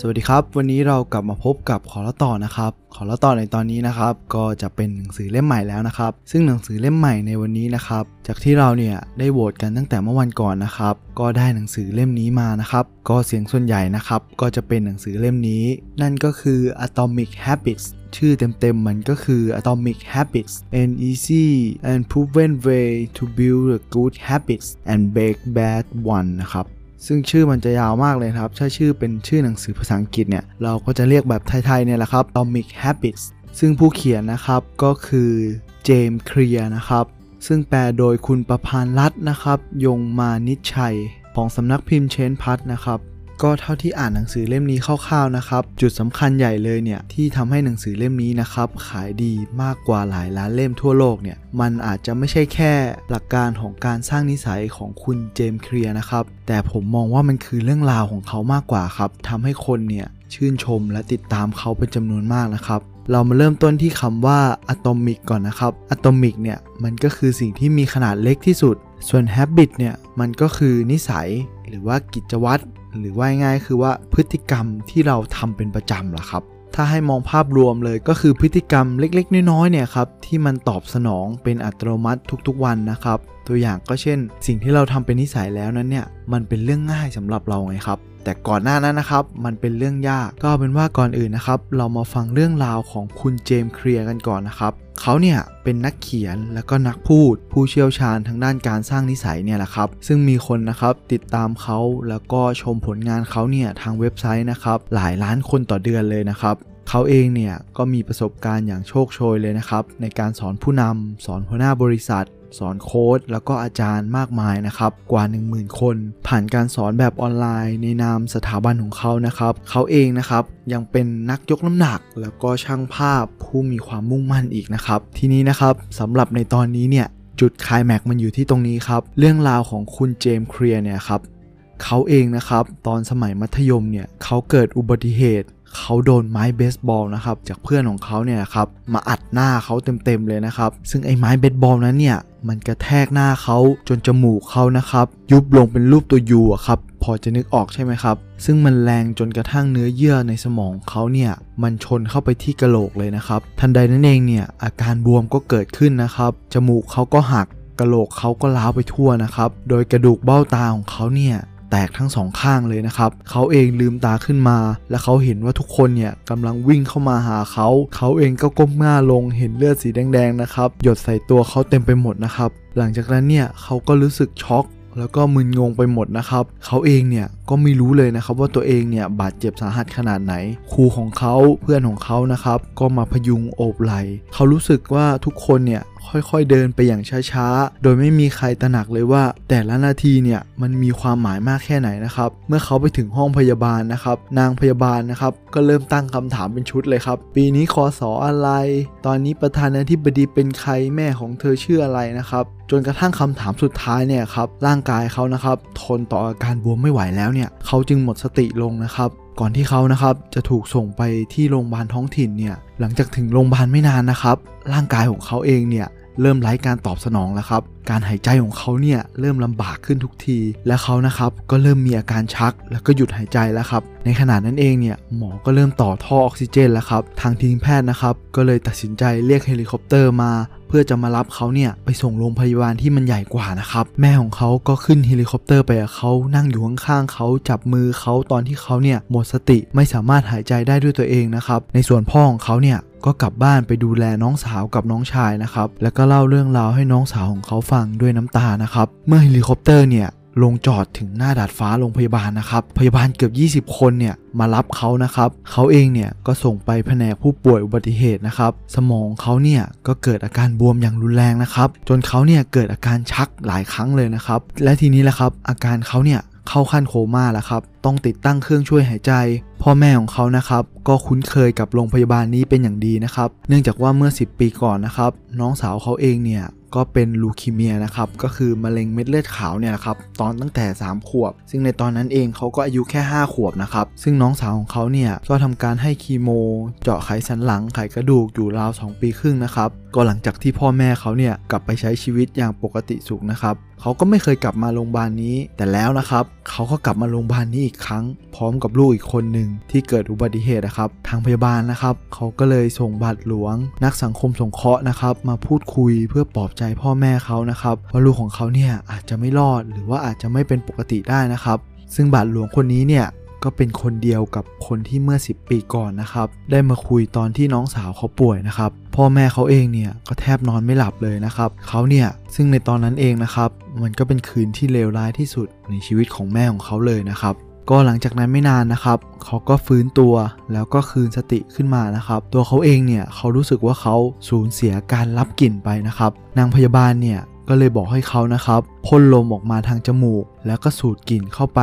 สวัสดีครับ วันนี้เรากลับมาพบกับขอละต่อนะครับ ขอละต่อในตอนนี้นะครับ ก็จะเป็นหนังสือเล่มใหม่แล้วนะครับ ซึ่งหนังสือเล่มใหม่ในวันนี้นะครับ จากที่เราเนี่ยได้โหวตกันตั้งแต่เมื่อวันก่อนนะครับ ก็ได้หนังสือเล่มนี้มานะครับ ก็เสียงส่วนใหญ่นะครับ ก็จะเป็นหนังสือเล่มนี้ นั่นก็คือ Atomic Habits ชื่อเต็มๆมันก็คือ Atomic Habits an easy and proven way to build a good habits and break bad one นะครับ ซึ่งชื่อมันจะยาวมากเลยครับ ถ้าชื่อเป็นชื่อหนังสือภาษาอังกฤษเนี่ย เราก็จะเรียกแบบไทยๆเนี่ยแหละครับ Atomic Habits ซึ่งผู้เขียนนะครับก็คือเจมส์เคลียร์นะครับ ซึ่งแปลโดยคุณประพานรัตน์นะครับ ยงมานิชชัย ของสำนักพิมพ์เชนพัทนะครับ ก็เท่าที่อ่านหนังสือเล่มนี้คร่าวๆนะครับ จุดสำคัญใหญ่เลยเนี่ยที่ทำให้หนังสือเล่มนี้นะครับขายดีมากกว่าหลายล้านเล่มทั่วโลกเนี่ยมันอาจจะไม่ใช่แค่หลักการของการสร้างนิสัยของคุณเจมส์เคลียร์นะครับ แต่ผมมองว่ามันคือเรื่องราวของเขามากกว่าครับทำให้คนเนี่ยชื่นชมและติดตามเขาเป็นจำนวนมากนะครับเรามาเริ่มต้นที่คำว่าอะตอมิกก่อนนะครับอะตอมิกเนี่ยมันก็คือสิ่งที่มีขนาดเล็กที่สุด ส่วน habit เนี่ยมันก็คือนิสัยหรือว่ากิจวัตร หรือว่าง่ายคือว่าพฤติกรรมที่เราทำเป็นประจำล่ะครับ ถ้าให้มองภาพรวมเลยก็คือพฤติกรรมเล็กๆ น้อยๆเนี่ยครับที่มันตอบสนองเป็นอัตโนมัติทุกๆวันนะครับ ตัวอย่างก็เช่น สิ่งที่เราทำเป็นนิสัยแล้วนั้นเนี่ยมันเป็นเรื่องง่ายสำหรับเราไงครับ แต่ก่อนหน้านั้นนะครับ มันเป็นเรื่องยาก ก็เป็นว่าก่อนอื่นนะครับ เรามาฟังเรื่องราวของคุณเจมส์เคลียร์กันก่อนนะครับเขาเนี่ยเป็นนักเขียนแล้วก็นักพูด ผู้เชี่ยวชาญทางด้านการสร้างนิสัยเนี่ยแหละครับ ซึ่งมีคนนะครับติดตามเขาแล้วก็ชมผลงานเขาเนี่ยทางเว็บไซต์นะครับหลายล้านคนต่อเดือนเลยนะครับเขาเองเนี่ยก็มีประสบการณ์อย่างโชคโชยเลยนะครับในการสอนผู้นำสอนหัวหน้าบริษัท สอนโค้ดแล้วก็อาจารย์มากมายนะครับกว่า 10,000 คน ผ่านการสอนแบบออนไลน์ในนามสถาบันของเขานะครับเขาเองนะครับยังเป็นนักยกน้ำหนัก แล้วก็ช่างภาพผู้มีความมุ่งมั่นอีกนะครับทีนี้นะครับสำหรับในตอนนี้เนี่ยจุดคลายแม็กมันอยู่ที่ตรงนี้ครับ เรื่องราวของคุณเจมส์เคลียร์เนี่ยครับ เขาเองนะครับ ตอนสมัยมัธยมเนี่ยเขาเกิดอุบัติเหตุเขาโดนไม้เบสบอลนะครับจากเพื่อนของเขาเนี่ยครับมาอัดหน้าเขาเต็มๆเลยนะครับ ซึ่งไอ้ไม้เบสบอลนั้นเนี่ยมันกระแทกหน้าเขาจนจมูกเขานะครับ ยุบลงเป็นรูปตัวยูอะครับพอจะนึกออกใช่ไหมครับ ซึ่งมันแรงจนกระทั่งเนื้อเยื่อในสมองเขาเนี่ยมันชนเข้าไปที่กระโหลกเลยนะครับ ทันใดนั้นเองเนี่ยอาการบวมก็เกิดขึ้นนะครับ จมูกเขาก็หักกระโหลกเขาก็ล้าวไปทั่วนะครับ โดยกระดูกเบ้าตาของเขาเนี่ย แตกทั้งสองข้างเลยนะครับเขาเองลืมตาขึ้นมา และเขาเห็นว่าทุกคนเนี่ยกำลังวิ่งเข้ามาหาเขาเขาเองก็ก้มหน้าลงเห็นเลือดสีแดงๆนะครับหยดใส่ตัวเขาเต็มไปหมดนะครับหลังจากนั้นเนี่ยเขาก็รู้สึกช็อกแล้วก็มึนงงไปหมดนะครับ เขาเองเนี่ยก็ไม่รู้เลยนะครับว่าตัวเองเนี่ยบาดเจ็บสาหัสขนาดไหน ครูของเขาเพื่อนของเขานะครับ ก็มาพยุงโอบไหลเขารู้สึกว่าทุกคนเนี่ยค่อยๆเดินไปอย่างช้าๆ โดยไม่มีใครตระหนักเลยว่า แต่ละนาทีเนี่ยมันมีความหมายมากแค่ไหนนะครับ เมื่อเขาไปถึงห้องพยาบาลนะครับ นางพยาบาลนะครับ ก็เริ่มตั้งคำถามเป็นชุดเลยครับ ปีนี้คอสออะไร ตอนนี้ประธานาธิบดีเป็นใครแม่ของเธอชื่ออะไรนะครับ จนกระทั่งคำถามสุดท้ายเนี่ยครับร่างกายเขานะครับทนต่ออาการบวมไม่ไหวแล้วเนี่ยเขาจึงหมดสติลงนะครับ ก่อนที่เขานะครับจะถูกส่งไปที่โรงพยาบาลท้องถิ่นเนี่ยหลังจากถึงโรงพยาบาลไม่นานนะครับ ร่างกายของเขาเองเนี่ยเริ่มไร้การตอบสนองแล้วครับ การหายใจของเขาเนี่ยเริ่มลำบากขึ้นทุกที และเขานะครับก็เริ่มมีอาการชัก แล้วก็หยุดหายใจแล้วครับ ในขณะนั้นเองเนี่ยหมอก็เริ่มต่อท่อออกซิเจนแล้วครับ ทางทีมแพทย์นะครับก็เลยตัดสินใจเรียกเฮลิคอปเตอร์มาเพื่อจะมารับเขาเนี่ยไปส่งโรงพยาบาลที่มันใหญ่กว่านะครับ แม่ของเขาก็ขึ้นเฮลิคอปเตอร์ไปกับเขานั่งอยู่ข้างๆเขาจับมือเขาตอนที่เขาเนี่ยหมดสติไม่สามารถหายใจได้ด้วยตัวเองนะครับในส่วนพ่อของเขาเนี่ยก็กลับบ้านไปดูแลน้องสาวกับน้องชายนะครับแล้วก็เล่าเรื่องราวให้น้องสาวของเขาฟัฟังด้วยน้ำตานะครับ เมื่อเฮลิคอปเตอร์เนี่ยลงจอดถึงหน้าดาดฟ้าโรงพยาบาลนะครับ พยาบาลเกือบ 20 คนเนี่ยมารับเขานะครับ เขาเองเนี่ยก็ส่งไปแผนกผู้ป่วยอุบัติเหตุนะครับ สมองเขาเนี่ยก็เกิดอาการบวมอย่างรุนแรงนะครับ จนเขาเนี่ยเกิดอาการชักหลายครั้งเลยนะครับ และทีนี้แหละครับ อาการเขาเนี่ยเข้าขั้นโคม่าแล้วครับ ต้องติดตั้งเครื่องช่วยหายใจ พ่อแม่ของเขานะครับ ก็คุ้นเคยกับโรงพยาบาลนี้เป็นอย่างดีนะครับ เนื่องจากว่าเมื่อ 10 ปีก่อนนะครับ น้องสาวเขาเองเนี่ย ก็เป็นลูคีเมียนะครับก็คือมะเร็งเม็ดเลือดขาวเนี่ยครับตอนตั้งแต่ 3 ขวบ ซึ่งในตอนนั้นเองเขาก็อายุแค่ 5 ขวบนะครับซึ่งน้องสาวของเขาเนี่ยก็ทำการให้คีโม เจาะไขสันหลังไขกระดูกอยู่ราว 2 ปีครึ่งนะครับก็หลังจากที่พ่อแม่เขาเนี่ยกลับไปใช้ชีวิตอย่างปกติสุขนะครับเขาก็ไม่เคยกลับมาโรงพยาบาลนี้ แต่แล้วนะครับเขาก็กลับมาโรงพยาบาลนี้อีกครั้ง พร้อมกับลูกอีกคนหนึ่งที่เกิดอุบัติเหตุนะครับทางพยาบาลนะครับเขาก็เลยส่งบาทหลวง นักสังคมสงเคราะห์นะครับ มาพูดคุยเพื่อปลอบใจพ่อแม่เขานะครับว่าลูกของเขาเนี่ยอาจจะไม่รอดหรือว่าอาจจะไม่เป็นปกติได้นะครับซึ่งบาทหลวงคนนี้เนี่ย ก็เป็นคนเดียวกับคนที่เมื่อ 10 ปีก่อนนะครับ ได้มาคุยตอนที่น้องสาวเขาป่วยนะครับ พ่อแม่เขาเองเนี่ยก็แทบนอนไม่หลับเลยนะครับ เขาเนี่ยซึ่งในตอนนั้นเองนะครับ มันก็เป็นคืนที่เลวร้ายที่สุดในชีวิตของแม่ของเขาเลยนะครับก็หลังจากนั้นไม่นานนะครับ เขาก็ฟื้นตัวแล้วก็คืนสติขึ้นมานะครับ ตัวเขาเองเนี่ยเขารู้สึกว่าเขาสูญเสียการรับกลิ่นไปนะครับ นางพยาบาลเนี่ยก็เลยบอกให้เขานะครับพ่นลมออกมาทางจมูก แล้วก็สูดกลิ่นเข้าไป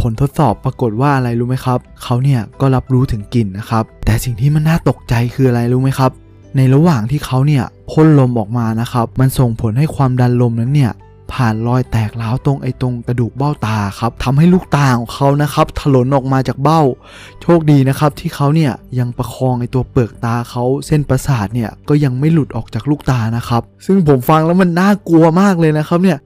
ผลทดสอบปรากฏว่าอะไรรู้ไหมครับ เขาเนี่ยก็รับรู้ถึงกลิ่นนะครับ แต่สิ่งที่มันน่าตกใจคืออะไรรู้ไหมครับ ในระหว่างที่เขาเนี่ยพ่นลมออกมานะครับ มันส่งผลให้ความดันลมนั้นเนี่ยผ่านรอยแตกร้าวตรงไอ้ตรงกระดูกเบ้าตาครับทำให้ลูกตาของเขานะครับถลนออกมาจากเบ้า โชคดีนะครับที่เขาเนี่ยยังประคองไอ้ตัวเปลือกตาเขาเส้นประสาทเนี่ยก็ยังไม่หลุดออกจากลูกตานะครับ ซึ่งผมฟังแล้วมันน่ากลัวมากเลยนะครับเนี่ย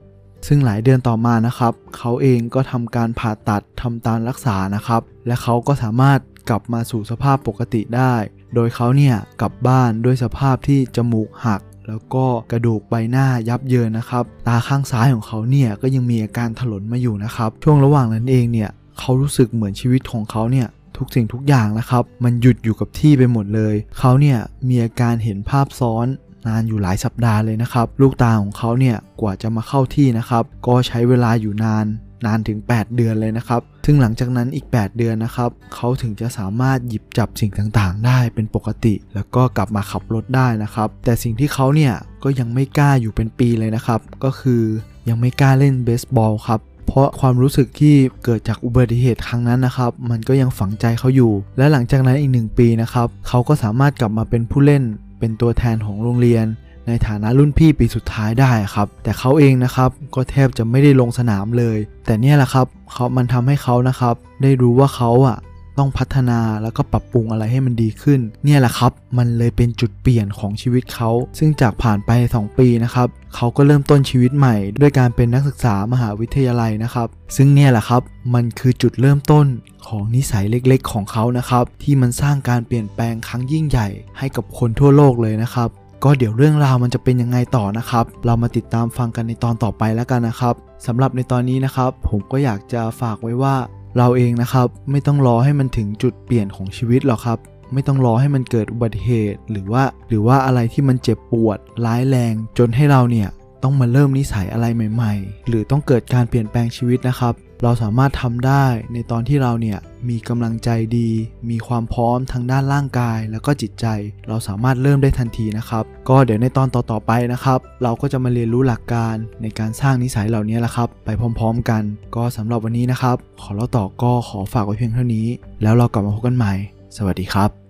ซึ่งหลายเดือนต่อมานะครับ เขาเองก็ทำการผ่าตัดทำการรักษานะครับ และเขาก็สามารถกลับมาสู่สภาพปกติได้ โดยเขาเนี่ยกลับบ้านด้วยสภาพที่จมูกหัก แล้วก็กระดูกใบหน้ายับเยินนะครับ ตาข้างซ้ายของเขาเนี่ยก็ยังมีอาการถลนมาอยู่นะครับ ช่วงระหว่างนั้นเองเนี่ยเขารู้สึกเหมือนชีวิตของเขาเนี่ยทุกสิ่งทุกอย่างนะครับ มันหยุดอยู่กับที่ไปหมดเลย เขาเนี่ยมีอาการเห็นภาพซ้อน นานอยู่หลายสัปดาห์เลยนะครับ ลูกตาของเขาเนี่ยกว่าจะมาเข้าที่นะครับ ก็ใช้เวลาอยู่นานนานถึง 8 เดือนเลยนะครับ ซึ่งหลังจากนั้นอีก 8 เดือนนะครับ เขาถึงจะสามารถหยิบจับสิ่งต่างๆ ได้เป็นปกติ แล้วก็กลับมาขับรถได้นะครับ แต่สิ่งที่เขาเนี่ยก็ยังไม่กล้าอยู่เป็นปีเลยนะครับ ก็คือยังไม่กล้าเล่นเบสบอลครับ เพราะความรู้สึกที่เกิดจากอุบัติเหตุครั้งนั้นนะครับ มันก็ยังฝังใจเขาอยู่ และหลังจากนั้นอีกหนึ่งปีนะครับ เขาก็สามารถกลับมาเป็นผู้เล่น เป็นตัวแทนของโรงเรียน ในฐานะรุ่นพี่ปีสุดท้ายได้ครับ แต่เขาเองนะครับก็แทบจะไม่ได้ลงสนามเลย แต่เนี่ยแหละครับเขามันทำให้เขานะครับ ได้รู้ว่าเขาอะ ต้องพัฒนาแล้วก็ปรับปรุงอะไรให้มันดีขึ้น เนี่ยแหละครับ มันเลยเป็นจุดเปลี่ยนของชีวิตเขา ซึ่งจากผ่านไป 2 ปีนะครับเขาก็เริ่มต้นชีวิตใหม่ ด้วยการเป็นนักศึกษามหาวิทยาลัยนะครับ ซึ่งเนี่ยแหละครับ มันคือจุดเริ่มต้นของนิสัยเล็กๆ ของเขานะครับ ที่มันสร้างการเปลี่ยนแปลงครั้งยิ่งใหญ่ ให้กับคนทั่วโลกเลยนะครับ ก็เดี๋ยวเรื่องราวมันจะเป็นยังไงต่อนะครับ เรามาติดตามฟังกันในตอนต่อไปแล้วกันนะครับสำหรับในตอนนี้นะครับ ผมก็อยากจะฝากไว้ว่า เราเองนะครับไม่ต้องรอให้มันถึงจุดเปลี่ยนของชีวิตหรอกครับ ไม่ต้องรอให้มันเกิดอุบัติเหตุหรือว่าหรือว่าอะไรที่มันเจ็บปวดร้ายแรง จนให้เราเนี่ยต้องมาเริ่มนิสัยอะไรใหม่ ๆ หรือต้องเกิดการเปลี่ยนแปลงชีวิตนะครับเราสามารถทำได้ในตอนที่เราเนี่ยมีกำลังใจดี มีความพร้อมทางด้านร่างกายแล้วก็จิตใจ เราสามารถเริ่มได้ทันทีนะครับ ก็เดี๋ยวในตอนต่อๆไปนะครับ เราก็จะมาเรียนรู้หลักการในการสร้างนิสัยเหล่านี้แหละครับ ไปพร้อมๆกัน ก็สำหรับวันนี้นะครับ ขอเล่าต่อก็ขอฝากไว้เพียงเท่านี้ แล้วเรากลับมาพบกันใหม่ สวัสดีครับ